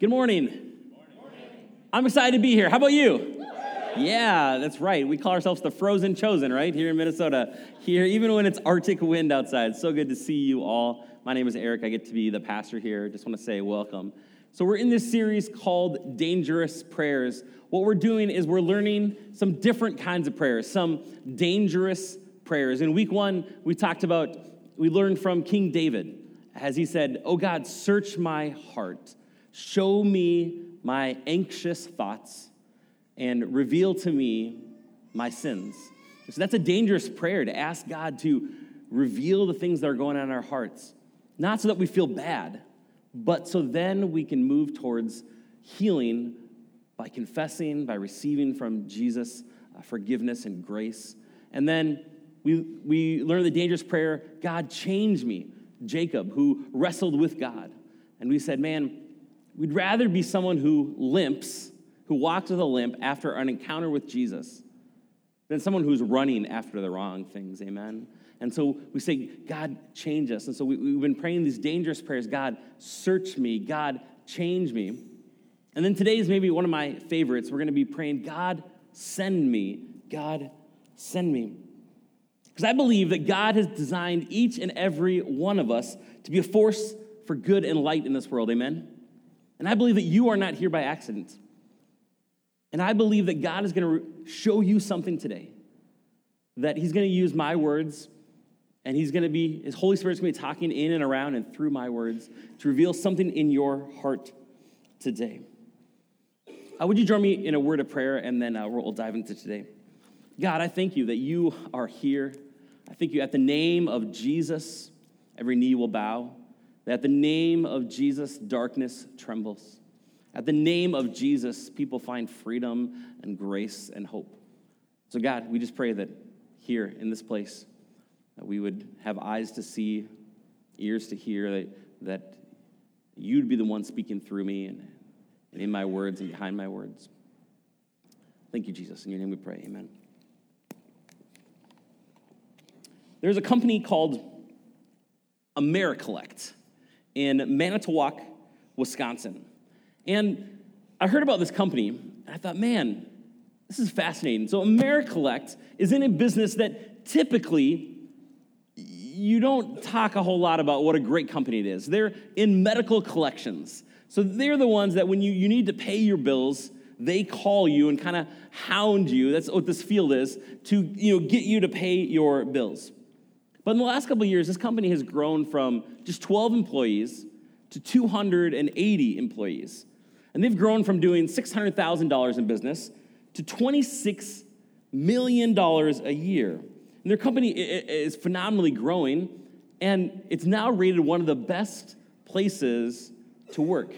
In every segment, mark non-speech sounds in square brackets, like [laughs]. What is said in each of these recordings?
Good morning. I'm excited to be here. How about you? Yeah, that's right. We call ourselves the Frozen Chosen, right? Here in Minnesota. Here, even when it's Arctic wind outside. So good to see you all. My name is Eric. I get to be the pastor here. Just want to say welcome. So, we're in this series called Dangerous Prayers. What we're doing is we're learning some different kinds of prayers, some dangerous prayers. In week one, we talked about, we learned from King David as he said, Oh God, search my heart, show me my anxious thoughts, and reveal to me my sins. So that's a dangerous prayer to ask God to reveal the things that are going on in our hearts, not so that we feel bad, but so then we can move towards healing by confessing, by receiving from Jesus uh, forgiveness and grace. And then we, we learn the dangerous prayer God, change me. Jacob, who wrestled with God. And we said, man, we'd rather be someone who limps, who walks with a limp after an encounter with Jesus, than someone who's running after the wrong things. Amen. And so we say, God, change us. And so we, have been praying these dangerous prayers God, search me. God, change me. And then today is maybe one of my favorites. We're going to be praying, God, send me. God, send me. Because I believe that God has designed each and every one of us to be a force for good and light in this world. Amen? And I believe that you are not here by accident. And I believe that God is going to show you something today. That He's going to use my words, and He's going to be, His Holy Spirit's going to be talking in and around and through my words to reveal something in your heart today. Uh, would you join me in a word of prayer, and then uh, we'll dive into today? God, I thank you that you are here I thank you, at the name of Jesus, every knee will bow. At the name of Jesus, darkness trembles. At the name of Jesus, people find freedom and grace and hope. So, God, we just pray that here in this place, that we would have eyes to see, ears to hear, that, that you'd be the one speaking through me and, and in my words and behind my words. Thank you, Jesus. In your name we pray. Amen. There's a company called AmeriCollect in Manitowoc, Wisconsin. And I heard about this company, and I thought, man, this is fascinating. So, AmeriCollect is in a business that typically you don't talk a whole lot about what a great company it is. They're in medical collections. So, they're the ones that when you, you need to pay your bills, they call you and kind of hound you. That's what this field is to you know, get you to pay your bills. But in the last couple of years, this company has grown from just 12 employees to 280 employees. And they've grown from doing $600,000 in business to $26 million a year. And their company is phenomenally growing, and it's now rated one of the best places to work.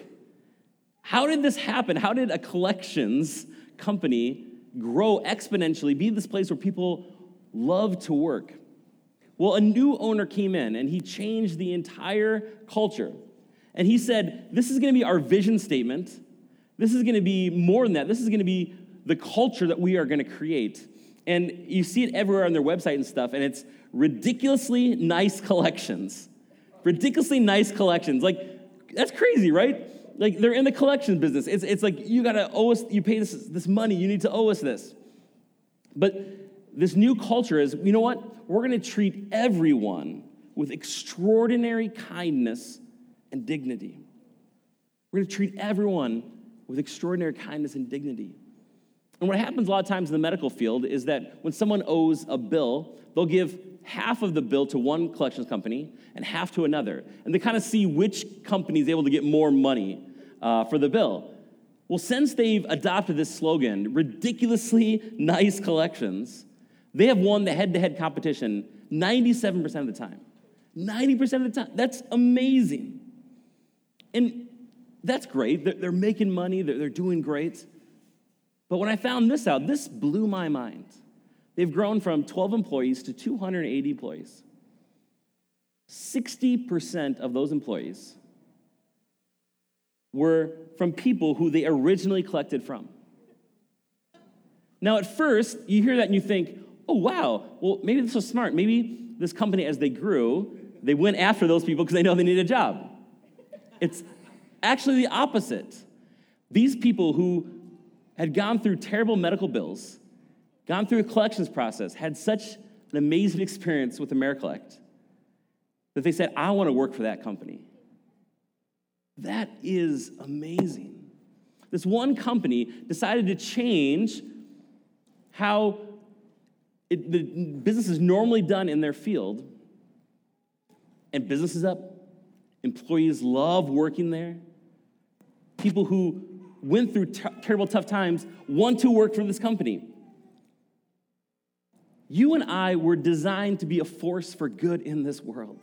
How did this happen? How did a collections company grow exponentially, be this place where people love to work? Well, a new owner came in and he changed the entire culture. And he said, This is going to be our vision statement. This is going to be more than that. This is going to be the culture that we are going to create. And you see it everywhere on their website and stuff, and it's ridiculously nice collections. Ridiculously nice collections. Like, that's crazy, right? Like, they're in the collection business. It's, it's like, you got to owe us, you pay this, this money, you need to owe us this. But this new culture is you know what? We're going to treat everyone with extraordinary kindness and dignity. We're going to treat everyone with extraordinary kindness and dignity. And what happens a lot of times in the medical field is that when someone owes a bill, they'll give half of the bill to one collections company and half to another. And they kind of see which company is able to get more money uh, for the bill. Well, since they've adopted this slogan, ridiculously [laughs] nice collections, they have won the head to head competition 97% of the time. 90% of the time. That's amazing. And that's great. They're, they're making money, they're, they're doing great. But when I found this out, this blew my mind. They've grown from 12 employees to 280 employees. 60% of those employees were from people who they originally collected from. Now, at first, you hear that and you think, oh, wow, well, maybe this was smart. Maybe this company, as they grew, they went after those people because they know they need a job. It's actually the opposite. These people who had gone through terrible medical bills, gone through a collections process, had such an amazing experience with AmeriCollect that they said, I want to work for that company. That is amazing. This one company decided to change how it, the business is normally done in their field, and business is up. Employees love working there. People who went through ter- terrible, tough times want to work for this company. You and I were designed to be a force for good in this world.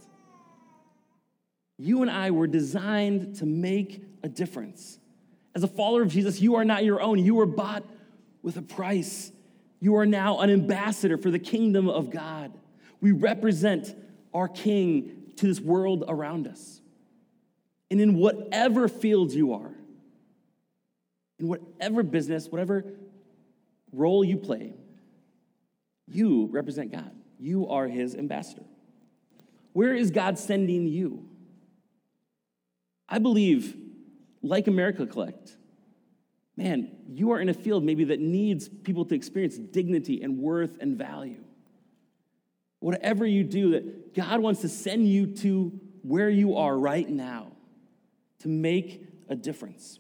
You and I were designed to make a difference. As a follower of Jesus, you are not your own. You were bought with a price. You are now an ambassador for the kingdom of God. We represent our King to this world around us. And in whatever field you are, in whatever business, whatever role you play, you represent God. You are his ambassador. Where is God sending you? I believe, like AmeriCollect, man, you are in a field maybe that needs people to experience dignity and worth and value. Whatever you do, that God wants to send you to where you are right now to make a difference.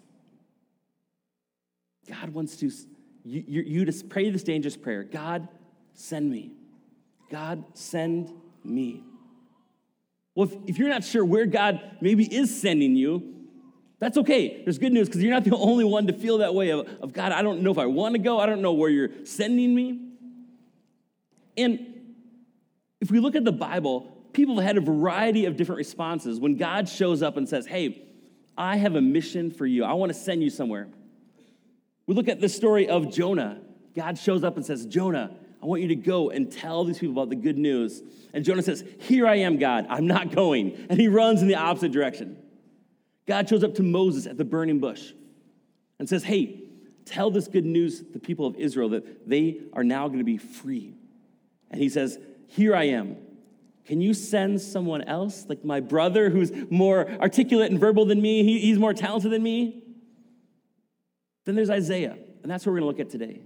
God wants to, you, you, to pray this dangerous prayer God, send me. God, send me. Well, if, if you're not sure where God maybe is sending you, that's okay. There's good news because you're not the [laughs] only one to feel that way of, of God, I don't know if I want to go. I don't know where you're sending me. And if we look at the Bible, people have had a variety of different responses when God shows up and says, Hey, I have a mission for you. I want to send you somewhere. We look at the story of Jonah. God shows up and says, Jonah, I want you to go and tell these people about the good news. And Jonah says, Here I am, God. I'm not [laughs] going. And he runs in the opposite direction. God shows up to Moses at the burning bush and says, Hey, tell this good news to the people of Israel that they are now going to be free. And he says, Here I am. Can you send someone else, like my brother who's more articulate and verbal than me? He, he's more talented than me? Then there's Isaiah, and that's what we're going to look at today.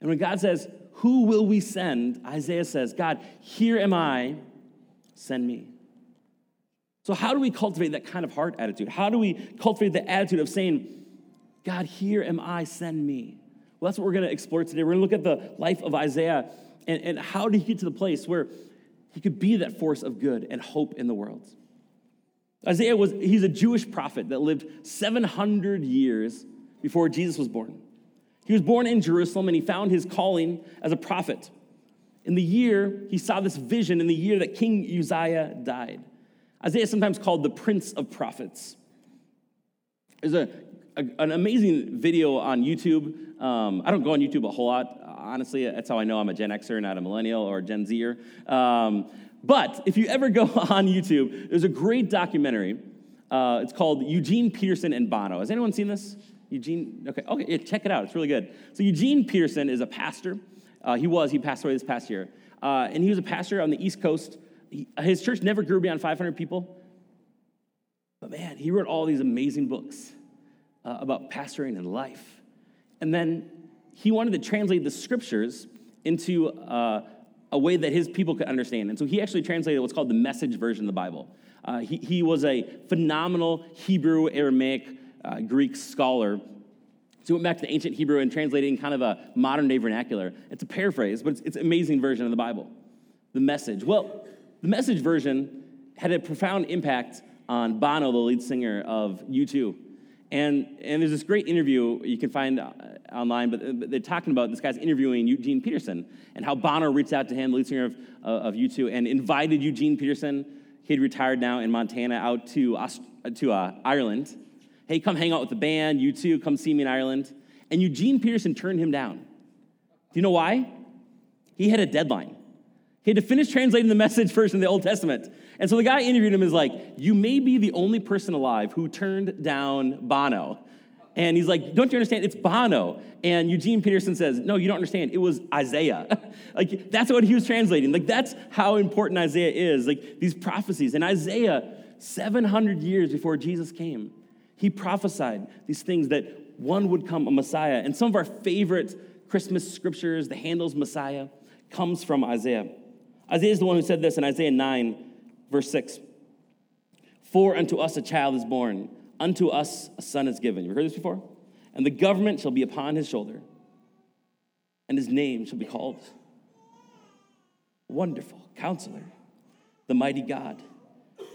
And when God says, Who will we send? Isaiah says, God, here am I, send me. So, how do we cultivate that kind of heart attitude? How do we cultivate the attitude of saying, God, here am I, send me? Well, that's what we're going to explore today. We're going to look at the life of Isaiah and, and how did he get to the place where he could be that force of good and hope in the world. Isaiah was, he's a Jewish prophet that lived 700 years before Jesus was born. He was born in Jerusalem and he found his calling as a prophet. In the year, he saw this vision in the year that King Uzziah died. Isaiah is sometimes called the Prince of Prophets. There's a, a an amazing video on YouTube. Um, I don't go on YouTube a whole lot. Honestly, that's how I know I'm a Gen Xer, not a millennial or a Gen Zer. Um, but if you ever go [laughs] on YouTube, there's a great documentary. Uh, it's called Eugene Peterson and Bono. Has anyone seen this? Eugene, okay, okay, yeah, check it out. It's really good. So Eugene Peterson is a pastor. Uh, he was, he passed away this past year. Uh, and he was a pastor on the East Coast. He, his church never grew beyond 500 people. But man, he wrote all these amazing books uh, about pastoring and life. And then he wanted to translate the scriptures into uh, a way that his people could understand. And so he actually translated what's called the message version of the Bible. Uh, he, he was a phenomenal Hebrew, Aramaic, uh, Greek scholar. So he went back to the ancient Hebrew and translated in kind of a modern day vernacular. It's a paraphrase, but it's, it's an amazing version of the Bible. The message. Well, the message version had a profound impact on Bono, the lead singer of U2. And, and there's this great interview you can find uh, online, but they're talking about this guy's interviewing Eugene Peterson and how Bono reached out to him, the lead singer of, uh, of U2, and invited Eugene Peterson, he'd retired now in Montana, out to, to uh, Ireland Hey, come hang out with the band. U2, come see me in Ireland. And Eugene Peterson turned him down. Do you know why? He had a deadline. He had to finish translating the message version of the Old Testament. And so the guy interviewed him is like, You may be the only person alive who turned down Bono. And he's like, Don't you understand? It's Bono. And Eugene Peterson says, No, you don't understand. It was Isaiah. [laughs] like, that's what he was translating. Like, that's how important Isaiah is. Like, these prophecies. And Isaiah, 700 years before Jesus came, He prophesied these things that one would come a Messiah. And some of our favorite Christmas scriptures, the Handel's Messiah, comes from Isaiah. Isaiah is the one who said this in Isaiah 9, verse 6. For unto us a child is born, unto us a son is given. You heard this before? And the government shall be upon his shoulder, and his name shall be called Wonderful Counselor, the Mighty God,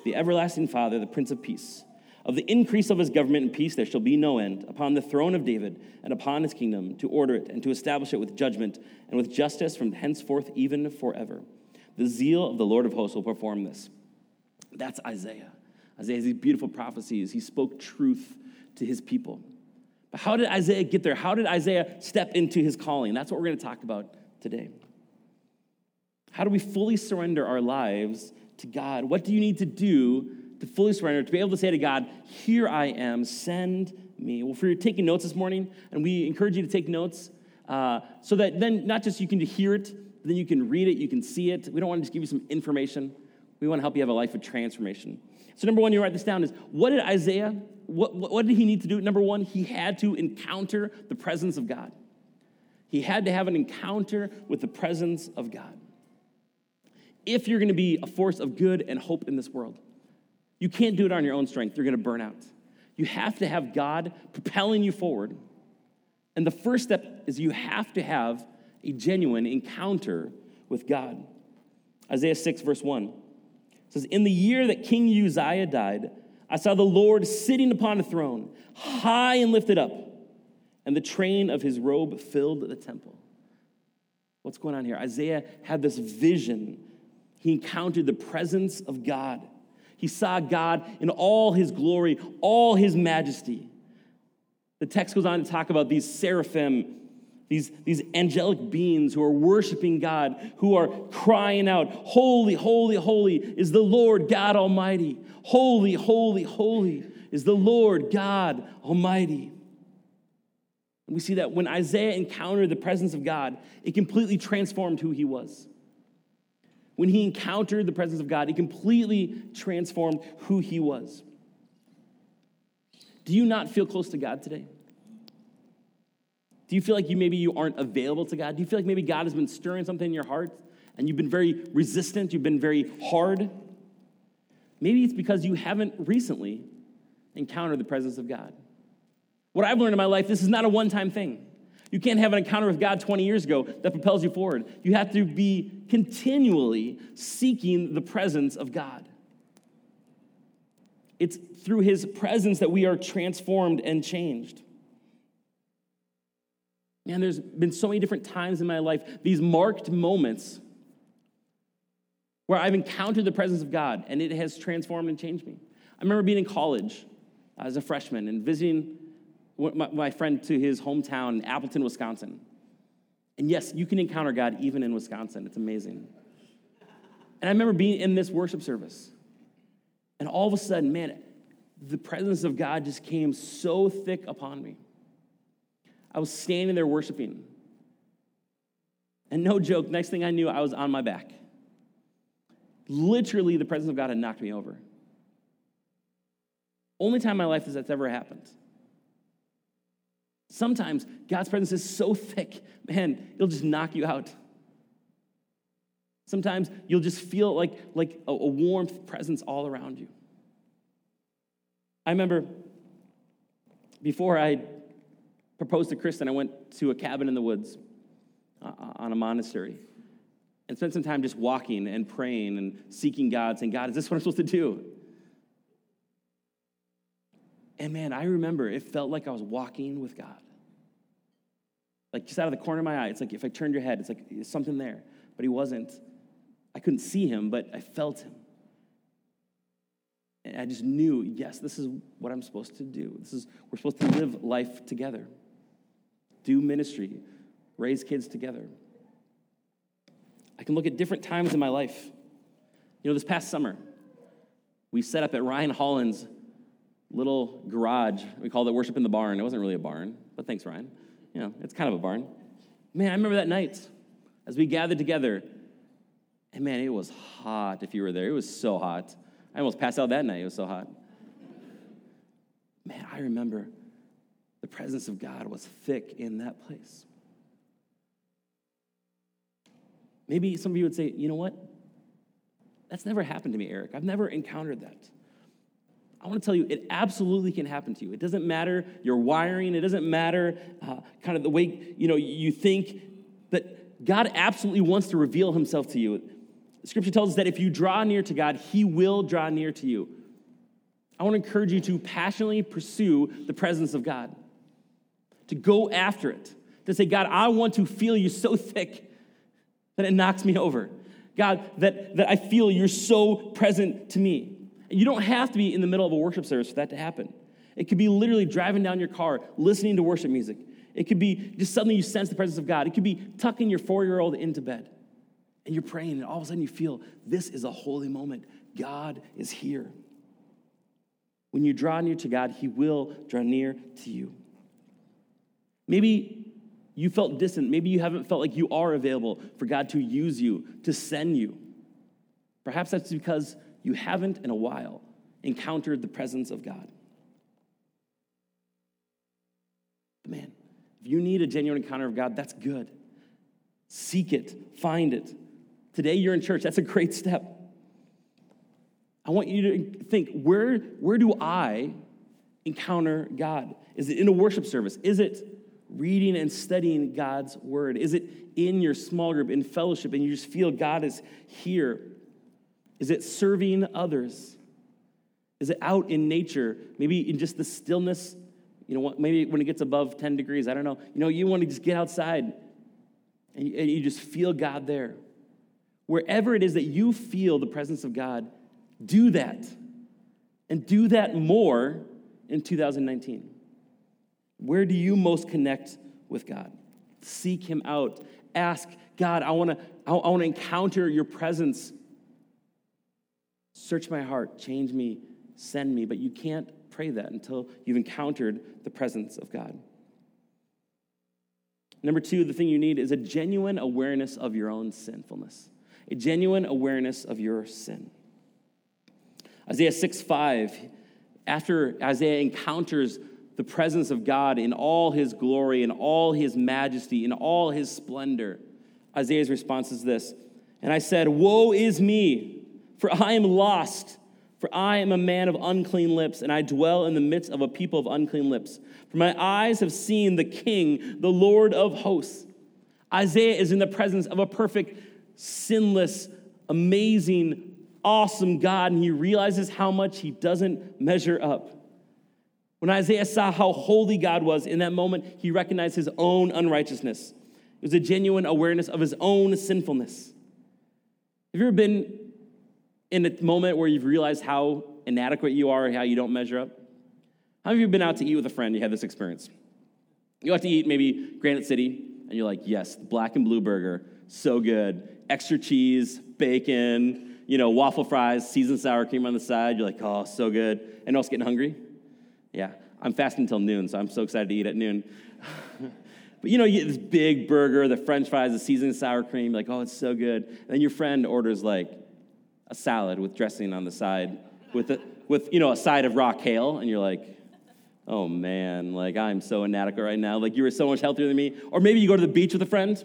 the Everlasting Father, the Prince of Peace. Of the increase of his government and peace there shall be no end upon the throne of David and upon his kingdom to order it and to establish it with judgment and with justice from henceforth even forever. The zeal of the Lord of hosts will perform this. That's Isaiah. Isaiah has these beautiful prophecies. He spoke truth to his people. But how did Isaiah get there? How did Isaiah step into his calling? That's what we're going to talk about today. How do we fully surrender our lives to God? What do you need to do to fully surrender, to be able to say to God, Here I am, send me. Well, for you're taking notes this morning, and we encourage you to take notes uh, so that then not just you can hear it, then you can read it, you can see it. We don't want to just give you some information. We want to help you have a life of transformation. So, number one, you write this down is what did Isaiah, what, what, did he need to do? Number one, he had to encounter the presence of God. He had to have an encounter with the presence of God. If you're going to be a force of good and hope in this world, you can't do it on your own strength. You're going to burn out. You have to have God propelling you forward. And the first step is you have to have a genuine encounter with God. Isaiah 6, verse 1 says, In the year that King Uzziah died, I saw the Lord sitting upon a throne, high and lifted up, and the train of his robe filled the temple. What's going on here? Isaiah had this vision. He encountered the presence of God. He saw God in all his glory, all his majesty. The text goes on to talk about these seraphim, these, these angelic beings who are worshiping God, who are crying out, Holy, holy, holy is the Lord God Almighty. Holy, holy, holy is the Lord God Almighty. And we see that when Isaiah encountered the presence of God, it completely transformed who he was when he encountered the presence of God, it completely transformed who he was. Do you not feel close to God today? Do you feel like you maybe you aren't available to God? Do you feel like maybe God has been stirring something in your heart and you've been very resistant, you've been very hard? Maybe it's because you haven't recently encountered the presence of God. What I've learned in my life, this is not a one time thing. You can't have an encounter with God 20 years ago that propels you forward. You have to be continually seeking the presence of God. It's through his presence that we are transformed and changed. Man, there's been so many different times in my life, these marked moments where I've encountered the presence of God and it has transformed and changed me. I remember being in college as a freshman and visiting my, friend to his hometown in Appleton, Wisconsin. And yes, you can encounter God even in Wisconsin. It's amazing. And I remember being in this worship service. And all of a sudden, man, the presence of God just came so thick upon me. I was standing there worshiping. And no joke, next thing I knew, I was on my back. Literally, the presence of God had knocked me over. Only time in my life that's ever happened. Sometimes God's presence is so thick, man, it'll just knock you out. Sometimes you'll just feel like, like a, a warmth presence all around you. I remember before I proposed to Kristen, I went to a cabin in the woods uh, uh, on a monastery and spent some time just walking and praying and seeking God, saying, God, is this what I'm supposed to do? And man, I remember it felt like I was walking with God. Like just out of the corner of my eye, it's like if I turned your head, it's like something there. But he wasn't. I couldn't see him, but I felt him. And I just knew, yes, this is what I'm supposed to do. This is we're supposed to live life together. Do ministry, raise kids together. I can look at different times in my life. You know, this past summer, we set up at Ryan Holland's little garage. We called it Worship in the Barn. It wasn't really a barn, but thanks, Ryan. You know, it's kind of a barn. Man, I remember that night as we gathered together. And man, it was hot if you were there. It was so hot. I almost passed out that night. It was so hot. Man, I remember the presence of God was thick in that place. Maybe some of you would say, you know what? That's never happened to me, Eric. I've never encountered that. I want to tell you, it absolutely can happen to you. It doesn't matter your wiring, it doesn't matter uh, kind of the way you know you think, but God absolutely wants to reveal himself to you. Scripture tells us that if you draw near to God, he will draw near to you. I want to encourage you to passionately pursue the presence of God, to go after it, to say, God, I want to feel you so thick that it knocks me over. God, that, that I feel you're so present to me. You don't have to be in the middle of a worship service for that to happen. It could be literally driving down your car, listening to worship music. It could be just suddenly you sense the presence of God. It could be tucking your four year old into bed and you're praying, and all of a sudden you feel this is a holy moment. God is here. When you draw near to God, He will draw near to you. Maybe you felt distant. Maybe you haven't felt like you are available for God to use you, to send you. Perhaps that's because you haven't in a while encountered the presence of God. But man, if you need a genuine encounter of God, that's good. Seek it, find it. Today you're in church, that's a great step. I want you to think where, where do I encounter God? Is it in a worship service? Is it reading and studying God's word? Is it in your small group, in fellowship, and you just feel God is here? Is it serving others? Is it out in nature, maybe in just the stillness? You know, maybe when it gets above 10 degrees, I don't know. You know, you want to just get outside and you just feel God there. Wherever it is that you feel the presence of God, do that. And do that more in 2019. Where do you most connect with God? Seek Him out. Ask God, I want to I want to encounter your presence. Search my heart, change me, send me. But you can't pray that until you've encountered the presence of God. Number two, the thing you need is a genuine awareness of your own sinfulness, a genuine awareness of your sin. Isaiah 6 5, after Isaiah encounters the presence of God in all his glory, in all his majesty, in all his splendor, Isaiah's response is this And I said, Woe is me, for I am lost. For I am a man of unclean lips, and I dwell in the midst of a people of unclean lips. For my eyes have seen the King, the Lord of hosts. Isaiah is in the presence of a perfect, sinless, amazing, awesome God, and he realizes how much he doesn't measure up. When Isaiah saw how holy God was, in that moment, he recognized his own unrighteousness. It was a genuine awareness of his own sinfulness. Have you ever been in a moment where you've realized how inadequate you are, how you don't measure up? How have you been out to eat with a friend? You had this experience. You out to eat maybe Granite City, and you're like, yes, the black and blue burger, so good. Extra cheese, bacon, you know, waffle fries, seasoned sour cream on the side. You're like, oh, so good. And also getting hungry? Yeah, I'm fasting until noon, so I'm so excited to eat at noon. [laughs] but you know, you get this big burger, the french fries, the seasoned sour cream, like, oh, it's so good. And then your friend orders like a salad with dressing on the side with, a, with you know, a side of raw kale, and you're like, oh man, like I'm so inadequate right now. Like you were so much healthier than me. Or maybe you go to the beach with a friend,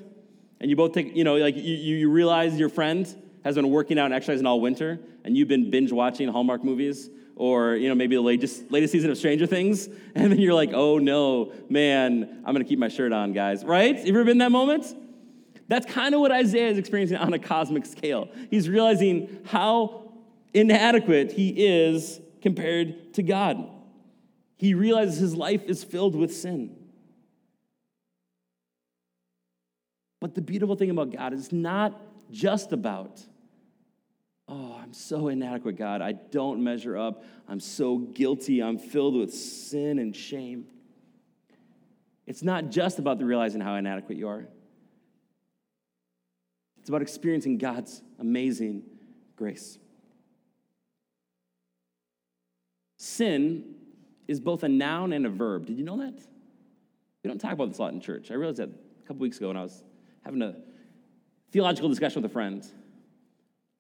and you both take, you know, like you, you realize your friend has been working out and exercising all winter, and you've been binge watching Hallmark movies, or you know maybe the latest, latest season of Stranger Things, [laughs] and then you're like, oh no, man, I'm gonna keep my shirt on, guys. Right? You ever been in that moment? That's kind of what Isaiah is experiencing on a cosmic scale. He's realizing how inadequate he is compared to God. He realizes his life is filled with sin. But the beautiful thing about God is not just about, oh, I'm so inadequate, God. I don't measure up. I'm so guilty. I'm filled with sin and shame. It's not just about the realizing how inadequate you are. It's about experiencing God's amazing grace. Sin is both a noun and a verb. Did you know that? We don't talk about this a lot in church. I realized that a couple weeks ago when I was having a theological discussion with a friend.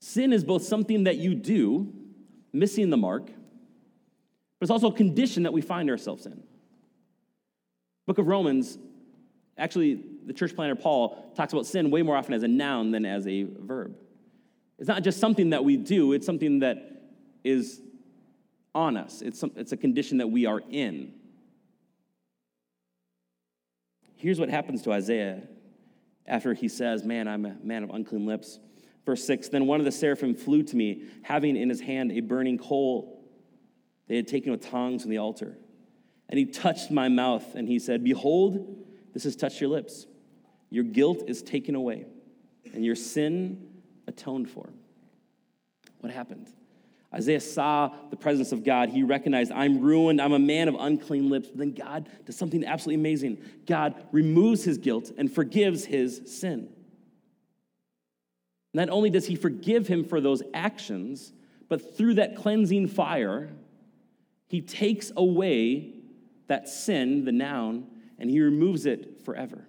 Sin is both something that you do, missing the mark, but it's also a condition that we find ourselves in. Book of Romans, actually, the church planner Paul talks about sin way more often as a noun than as a verb. It's not just something that we do, it's something that is on us, it's, some, it's a condition that we are in. Here's what happens to Isaiah after he says, Man, I'm a man of unclean lips. Verse 6 Then one of the seraphim flew to me, having in his hand a burning coal they had taken with tongs from the altar. And he touched my mouth, and he said, Behold, this has touched your lips. Your guilt is taken away, and your sin atoned for. What happened? Isaiah saw the presence of God. He recognized, I'm ruined. I'm a man of unclean lips. But then God does something absolutely amazing. God removes his guilt and forgives his sin. Not only does he forgive him for those actions, but through that cleansing fire, he takes away that sin, the noun, and he removes it forever.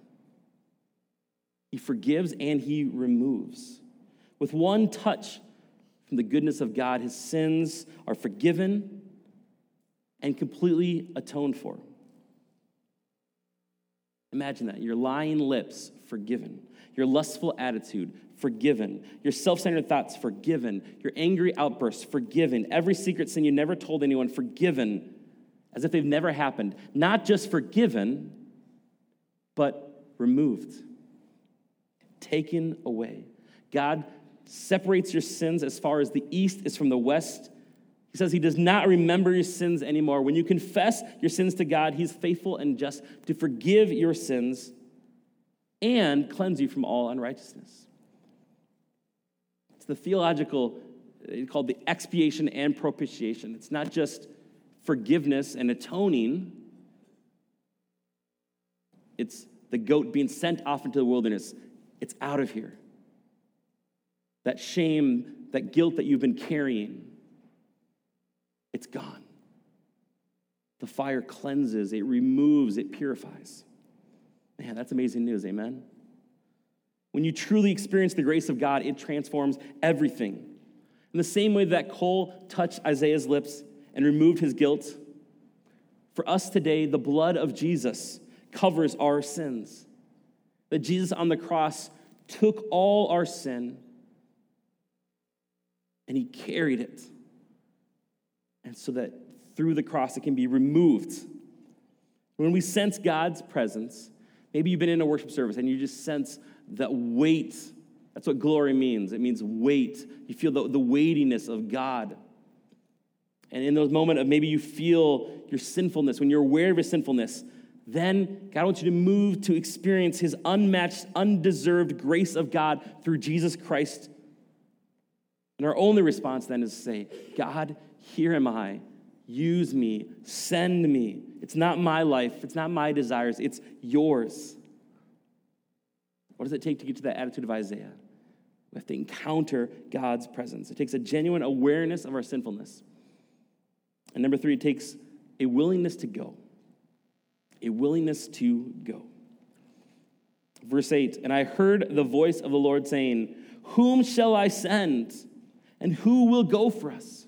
He forgives and he removes. With one touch from the goodness of God, his sins are forgiven and completely atoned for. Imagine that. Your lying lips, forgiven. Your lustful attitude, forgiven. Your self centered thoughts, forgiven. Your angry outbursts, forgiven. Every secret sin you never told anyone, forgiven, as if they've never happened. Not just forgiven, but removed, taken away. God separates your sins as far as the east is from the west. He says he does not remember your sins anymore. When you confess your sins to God, he's faithful and just to forgive your sins and cleanse you from all unrighteousness. It's the theological it's called the expiation and propitiation. It's not just forgiveness and atoning. It's the goat being sent off into the wilderness. It's out of here that shame, that guilt that you've been carrying, it's gone. The fire cleanses, it removes, it purifies. Man, that's amazing news, amen? When you truly experience the grace of God, it transforms everything. In the same way that coal touched Isaiah's lips and removed his guilt, for us today, the blood of Jesus covers our sins. That Jesus on the cross took all our sin and he carried it. And so that through the cross it can be removed. When we sense God's presence, maybe you've been in a worship service and you just sense that weight. That's what glory means. It means weight. You feel the, the weightiness of God. And in those moments of maybe you feel your sinfulness, when you're aware of your sinfulness, then God wants you to move to experience his unmatched, undeserved grace of God through Jesus Christ and our only response then is to say, God, here am I. Use me. Send me. It's not my life. It's not my desires. It's yours. What does it take to get to that attitude of Isaiah? We have to encounter God's presence. It takes a genuine awareness of our sinfulness. And number three, it takes a willingness to go. A willingness to go. Verse 8 And I heard the voice of the Lord saying, Whom shall I send? And who will go for us?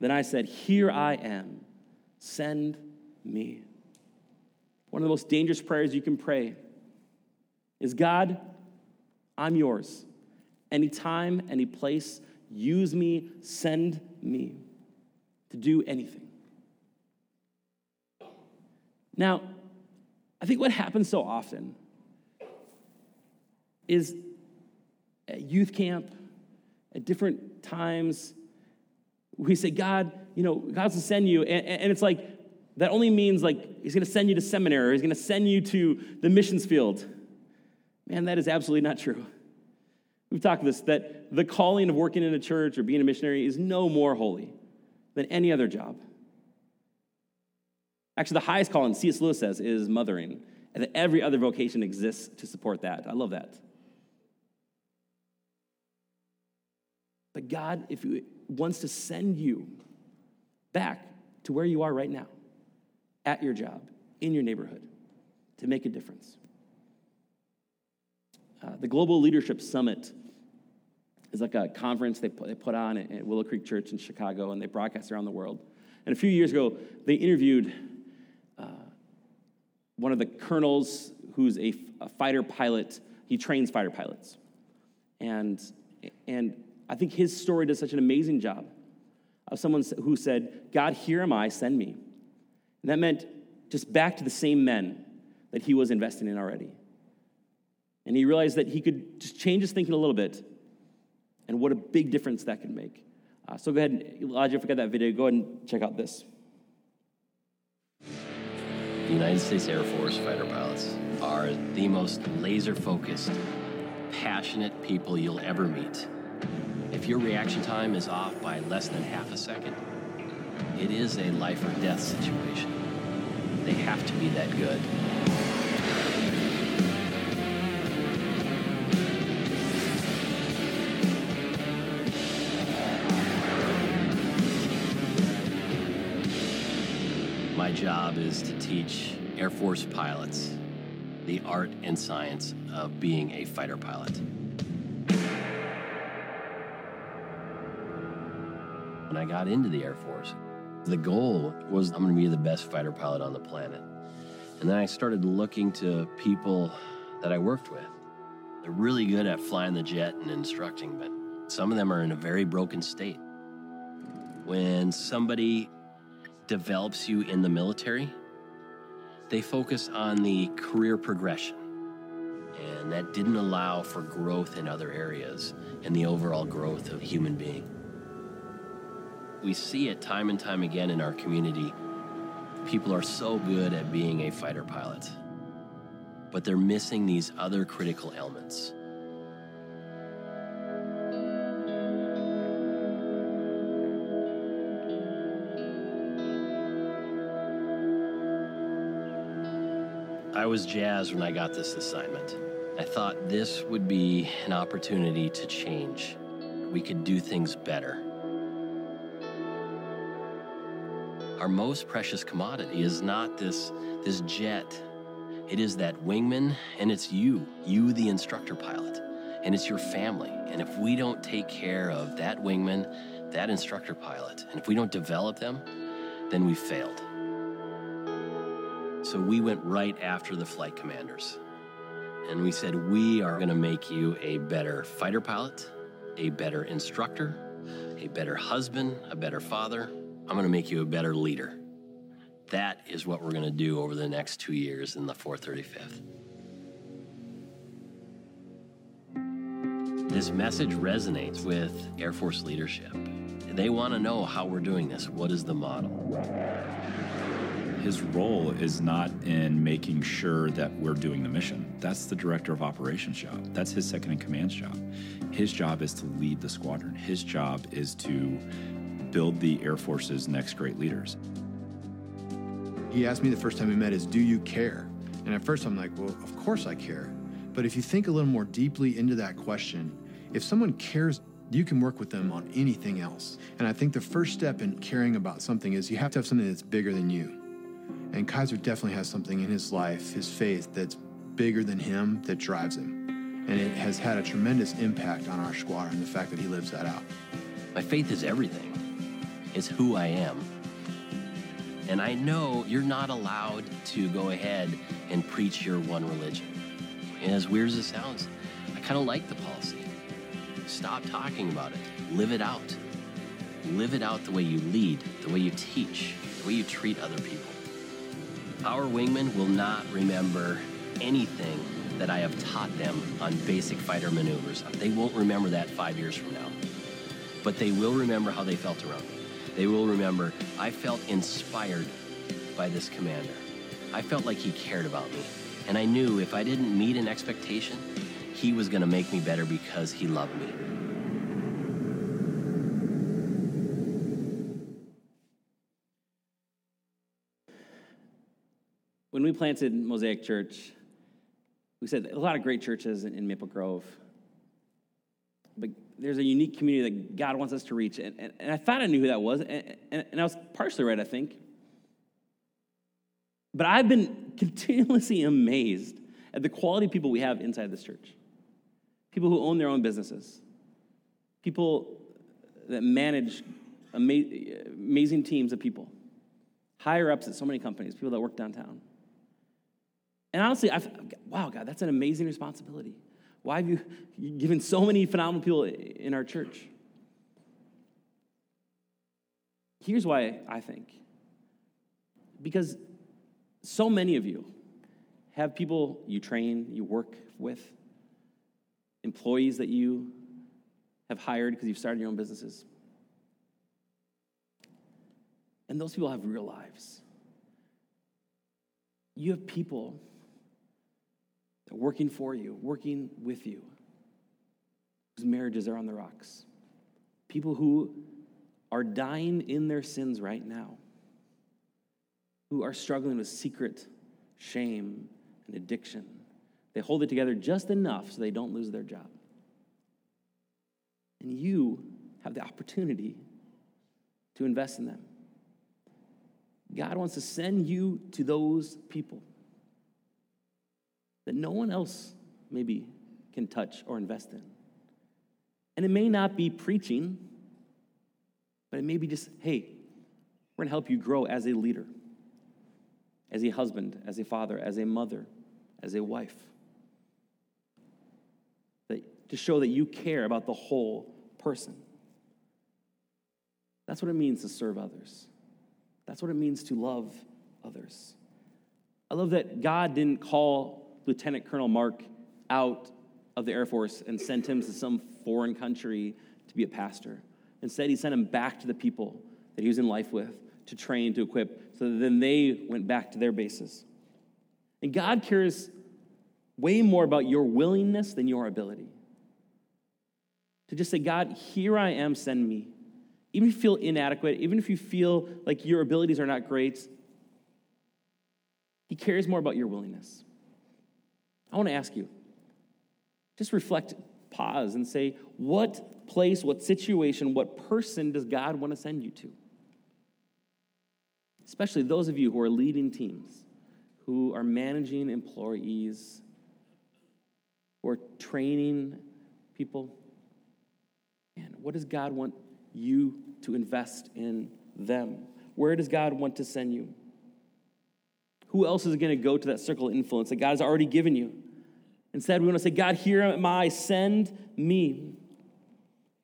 Then I said, Here I am. Send me. One of the most dangerous prayers you can pray is God, I'm yours. Anytime, any place, use me, send me to do anything. Now, I think what happens so often is at youth camp, at different times. We say, God, you know, God's gonna send you. And, and it's like, that only means like he's going to send you to seminary or he's going to send you to the missions field. Man, that is absolutely not true. We've talked this that the calling of working in a church or being a missionary is no more holy than any other job. Actually, the highest calling, C.S. Lewis says, is mothering, and that every other vocation exists to support that. I love that. But God, if He wants to send you back to where you are right now, at your job, in your neighborhood, to make a difference. Uh, the Global Leadership Summit is like a conference they put, they put on at Willow Creek Church in Chicago, and they broadcast around the world. And a few years ago, they interviewed uh, one of the colonels who's a, a fighter pilot. He trains fighter pilots. And, and I think his story does such an amazing job of someone who said, God, here am I, send me. And that meant just back to the same men that he was investing in already. And he realized that he could just change his thinking a little bit, and what a big difference that could make. Uh, so go ahead, Elijah, if got that video, go ahead and check out this. The United States Air Force fighter pilots are the most laser focused, passionate people you'll ever meet. If your reaction time is off by less than half a second, it is a life or death situation. They have to be that good. My job is to teach Air Force pilots the art and science of being a fighter pilot. When I got into the Air Force, the goal was I'm going to be the best fighter pilot on the planet. And then I started looking to people that I worked with. They're really good at flying the jet and instructing, but some of them are in a very broken state. When somebody develops you in the military, they focus on the career progression. And that didn't allow for growth in other areas and the overall growth of a human being. We see it time and time again in our community. People are so good at being a fighter pilot, but they're missing these other critical elements. I was jazzed when I got this assignment. I thought this would be an opportunity to change. We could do things better. Our most precious commodity is not this, this jet. It is that wingman, and it's you, you, the instructor pilot, and it's your family. And if we don't take care of that wingman, that instructor pilot, and if we don't develop them, then we failed. So we went right after the flight commanders. And we said, We are going to make you a better fighter pilot, a better instructor, a better husband, a better father. I'm going to make you a better leader. That is what we're going to do over the next two years in the 435th. This message resonates with Air Force leadership. They want to know how we're doing this. What is the model? his role is not in making sure that we're doing the mission. That's the director of operations job. That's his second in command's job. His job is to lead the squadron. His job is to build the Air Force's next great leaders. He asked me the first time we met is, "Do you care?" And at first I'm like, "Well, of course I care." But if you think a little more deeply into that question, if someone cares you can work with them on anything else. And I think the first step in caring about something is you have to have something that's bigger than you. And Kaiser definitely has something in his life, his faith, that's bigger than him, that drives him. And it has had a tremendous impact on our squadron, the fact that he lives that out. My faith is everything, it's who I am. And I know you're not allowed to go ahead and preach your one religion. And as weird as it sounds, I kind of like the policy. Stop talking about it, live it out. Live it out the way you lead, the way you teach, the way you treat other people. Our wingmen will not remember anything that I have taught them on basic fighter maneuvers. They won't remember that five years from now. But they will remember how they felt around me. They will remember I felt inspired by this commander. I felt like he cared about me. And I knew if I didn't meet an expectation, he was going to make me better because he loved me. When we planted Mosaic Church, we said a lot of great churches in, Maple Grove, but there's a unique community that God wants us to reach. And, and, and I thought I knew who that was, and, and, and I was partially right, I think. But I've been [laughs] continuously amazed at the quality of people we have inside this church people who own their own businesses, people that manage ama- amazing teams of people, higher ups at so many companies, people that work downtown. And honestly, I wow, God, that's an amazing responsibility. Why have you given so many phenomenal people in our church? Here's why I think. Because so many of you have people you train, you work with, employees that you have hired because you've started your own businesses. And those people have real lives. You have people working for you, working with you, whose marriages are on the rocks. People who are dying in their sins right now, who are struggling with secret shame and addiction. They hold it together just enough so they don't lose their job. And you have the opportunity to invest in them. God wants to send you to those people that no one else maybe can touch or invest in. And it may not be preaching, but it may be just, hey, we're going to help you grow as a leader, as a husband, as a father, as a mother, as a wife. That, to show that you care about the whole person. That's what it means to serve others. That's what it means to love others. I love that God didn't call Lieutenant Colonel Mark out of the Air Force and sent him to some foreign country to be a pastor. Instead, he sent him back to the people that he was in life with to train, to equip, so that then they went back to their bases. And God cares way more about your willingness than your ability. To just say, God, here I am, send me. Even if you feel inadequate, even if you feel like your abilities are not great, He cares more about your willingness. I want to ask you just reflect, pause, and say, what place, what situation, what person does God want to send you to? Especially those of you who are leading teams, who are managing employees, who are training people. And what does God want you to invest in them? Where does God want to send you? Who else is going to go to that circle of influence that God has already given you? Instead, we want to say, God, here am I, send me.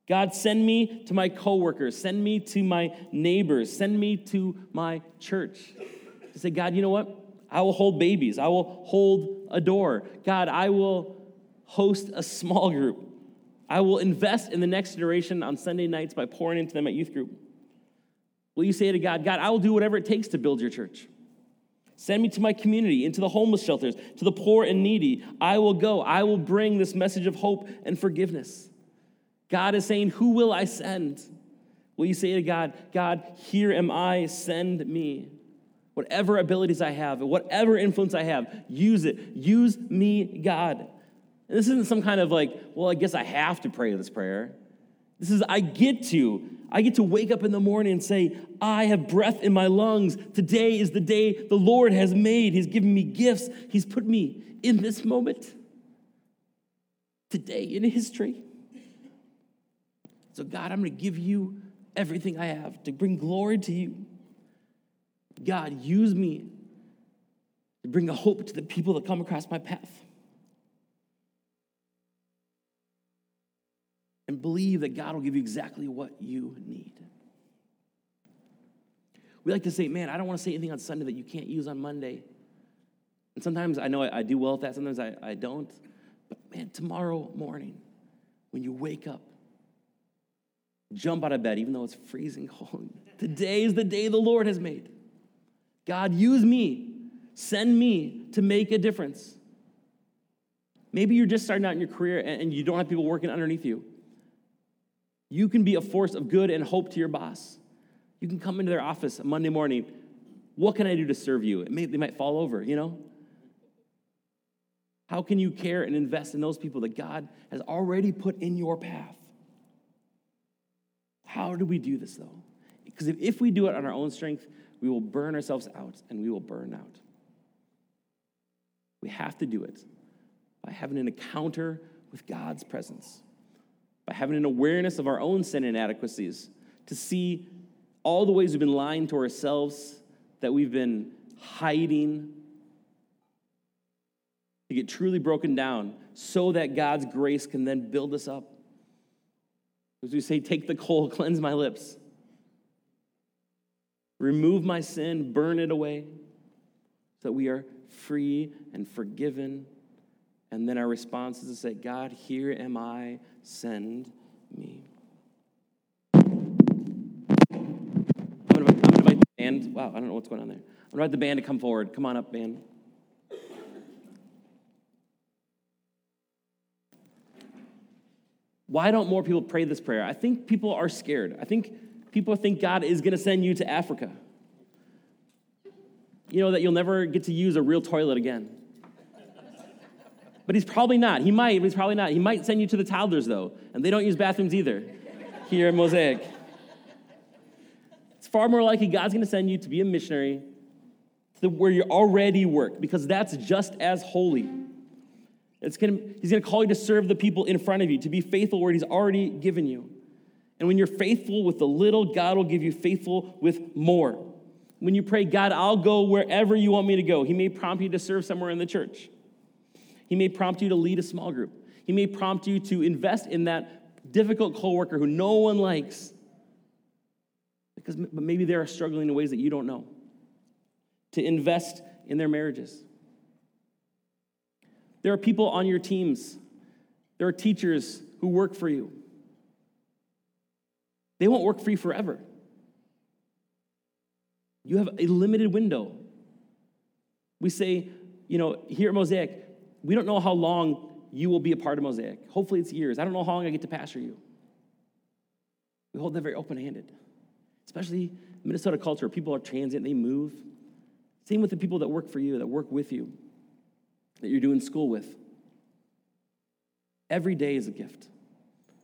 God, send me to my coworkers, send me to my neighbors, send me to my church. To say, God, you know what? I will hold babies. I will hold a door. God, I will host a small group. I will invest in the next generation on Sunday nights by pouring into them at youth group. Will you say to God, God, I will do whatever it takes to build your church? Send me to my community, into the homeless shelters, to the poor and needy. I will go. I will bring this message of hope and forgiveness. God is saying, Who will I send? Will you say to God, God, here am I, send me? Whatever abilities I have, whatever influence I have, use it. Use me, God. And this isn't some kind of like, well, I guess I have to pray this prayer. This is, I get to. I get to wake up in the morning and say, I have breath in my lungs. Today is the day the Lord has made. He's given me gifts. He's put me in this moment. Today in history. So, God, I'm going to give you everything I have to bring glory to you. God, use me to bring a hope to the people that come across my path. Believe that God will give you exactly what you need. We like to say, man, I don't want to say anything on Sunday that you can't use on Monday. And sometimes I know I, I do well at that, sometimes I, I don't. But man, tomorrow morning, when you wake up, jump out of bed, even though it's freezing cold. [laughs] Today is the day the Lord has made. God, use me, send me to make a difference. Maybe you're just starting out in your career and you don't have people working underneath you. You can be a force of good and hope to your boss. You can come into their office Monday morning. What can I do to serve you? May, they might fall over, you know? How can you care and invest in those people that God has already put in your path? How do we do this, though? Because if, if we do it on our own strength, we will burn ourselves out and we will burn out. We have to do it by having an encounter with God's presence by having an awareness of our own sin inadequacies, to see all the ways we've been lying to ourselves, that we've been hiding, to get truly broken down so that God's grace can then build us up. As we say, take the coal, [laughs] cleanse my lips. Remove my sin, burn it away, so that we are free and forgiven. And then our response is to say, God, here am I, send me. I'm going to invite the band. Wow, I don't know what's going on there. I'm going to invite the band to come forward. Come on up, band. Why don't more people pray this prayer? I think people are scared. I think people think God is going to send you to Africa. You know, that you'll never get to use a real toilet again. But he's probably not. He might, but he's probably not. He might send you to the toddlers, though, and they don't use bathrooms either here at Mosaic. It's far more likely God's going to send you to be a missionary to where you already work, because that's just as holy. It's gonna, he's going to call you to serve the people in front of you, to be faithful where he's already given you. And when you're faithful with the little, God will give you faithful with more. When you pray, God, I'll go wherever you want me to go, he may prompt you to serve somewhere in the church. He may prompt you to lead a small group. He may prompt you to invest in that difficult coworker who no one likes. Because maybe they're struggling in ways that you don't know. To invest in their marriages there are people on your teams, there are teachers who work for you. They won't work for you forever. You have a limited window. We say, you know, here at Mosaic, we don't know how long you will be a part of Mosaic. Hopefully, it's years. I don't know how long I get to pastor you. We hold that very open handed, especially Minnesota culture. People are transient, they move. Same with the people that work for you, that work with you that you're doing school with. Every day is a gift.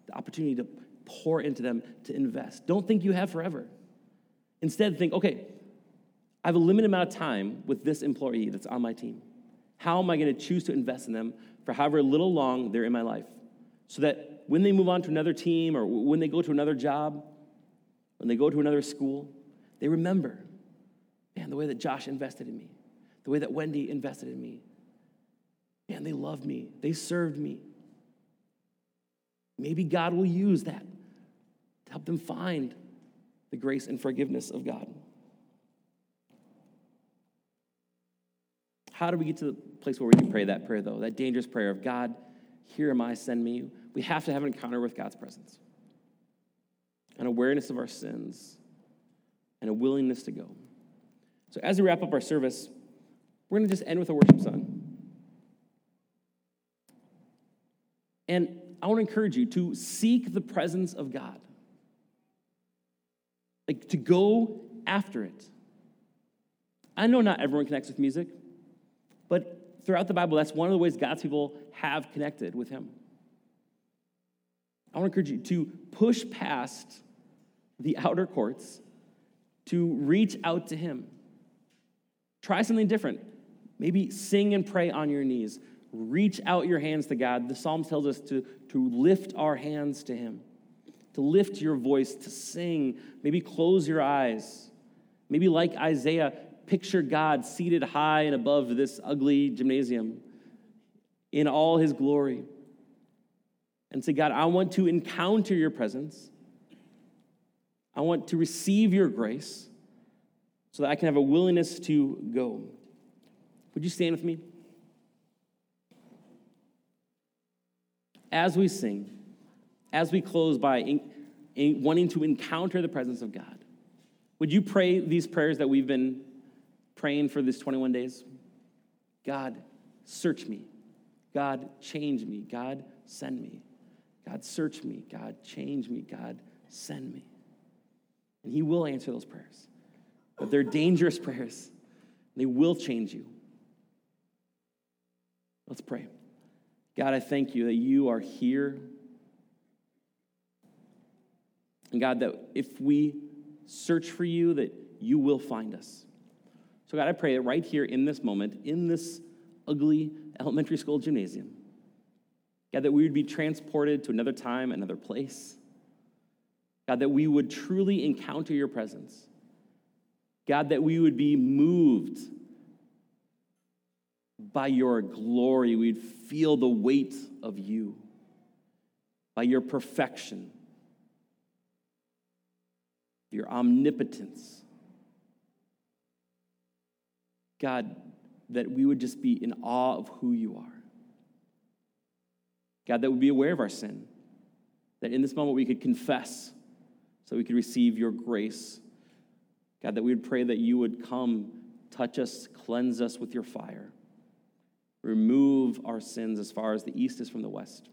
The opportunity to pour into them, to invest. Don't think you have forever. Instead, think, okay, I have a limited amount of time with this employee that's on my team. How am I going to choose to invest in them for however little long they're in my life? So that when they move on to another team or when they go to another job, when they go to another school, they remember, man, the way that Josh invested in me, the way that Wendy invested in me, Man, they loved me, they served me. Maybe God will use that to help them find the grace and forgiveness of God. How do we get to the place where we can pray that prayer, though? That dangerous prayer of God, here am I, send me. We have to have an encounter with God's presence, an awareness of our sins, and a willingness to go. So, as we wrap up our service, we're going to just end with a worship song. And I want to encourage you to seek the presence of God, like to go after it. I know not everyone connects with music, throughout the Bible, that's one of the ways God's people have connected with Him. I want to encourage you to push past the outer courts to reach out to Him. Try something different. Maybe sing and pray on your knees reach out your hands to God. The psalm tells us to, to lift our hands to Him, to lift your voice, to sing. Maybe close your eyes. Maybe, like Isaiah, picture God seated high and above this ugly gymnasium in all His glory. And say, God, I want to encounter your presence. I want to receive your grace so that I can have a willingness to go. Would you stand with me? as we sing, as we close by in, in wanting to encounter the presence of God, would you pray these prayers that we've been praying for this 21 days? God, search me. God, change me. God, send me. God, search me. God, change me. God, send me. And He will answer those prayers. But they're dangerous [laughs] prayers. They will change you. Let's pray. God, I thank you that you are here. And God, that if we search for you, that you will find us. So, God, I pray that right here in this moment, in this ugly elementary school gymnasium, God, that we would be transported to another time, another place. God, that we would truly encounter your presence. God, that we would be moved by your glory. We'd feel the weight of you, by your perfection, your omnipotence. God, that we would just be in awe of who you are. God, that would be aware of our sin, that in this moment we could confess so we could receive your grace. God, that we would pray that you would come, touch us, cleanse us with your fire, remove our sins as far as the east is from the west.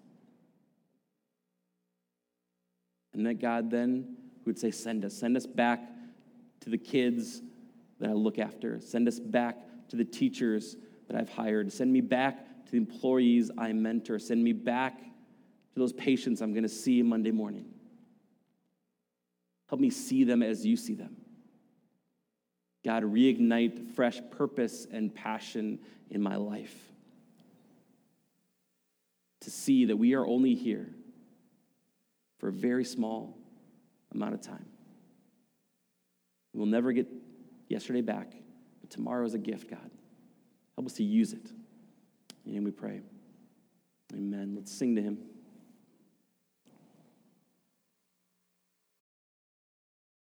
And that God then would say, Send us, send us back to the kids that I look after, send us back to the teachers that I've hired, send me back to the employees I mentor, send me back to those patients I'm going to see Monday morning. Help me see them as you see them. God, reignite fresh purpose and passion in my life. To see that we are only here for a very small amount of time. We'll never get yesterday back, but tomorrow is a gift, God. Help us to use it. And we pray. Amen. Let's sing to him.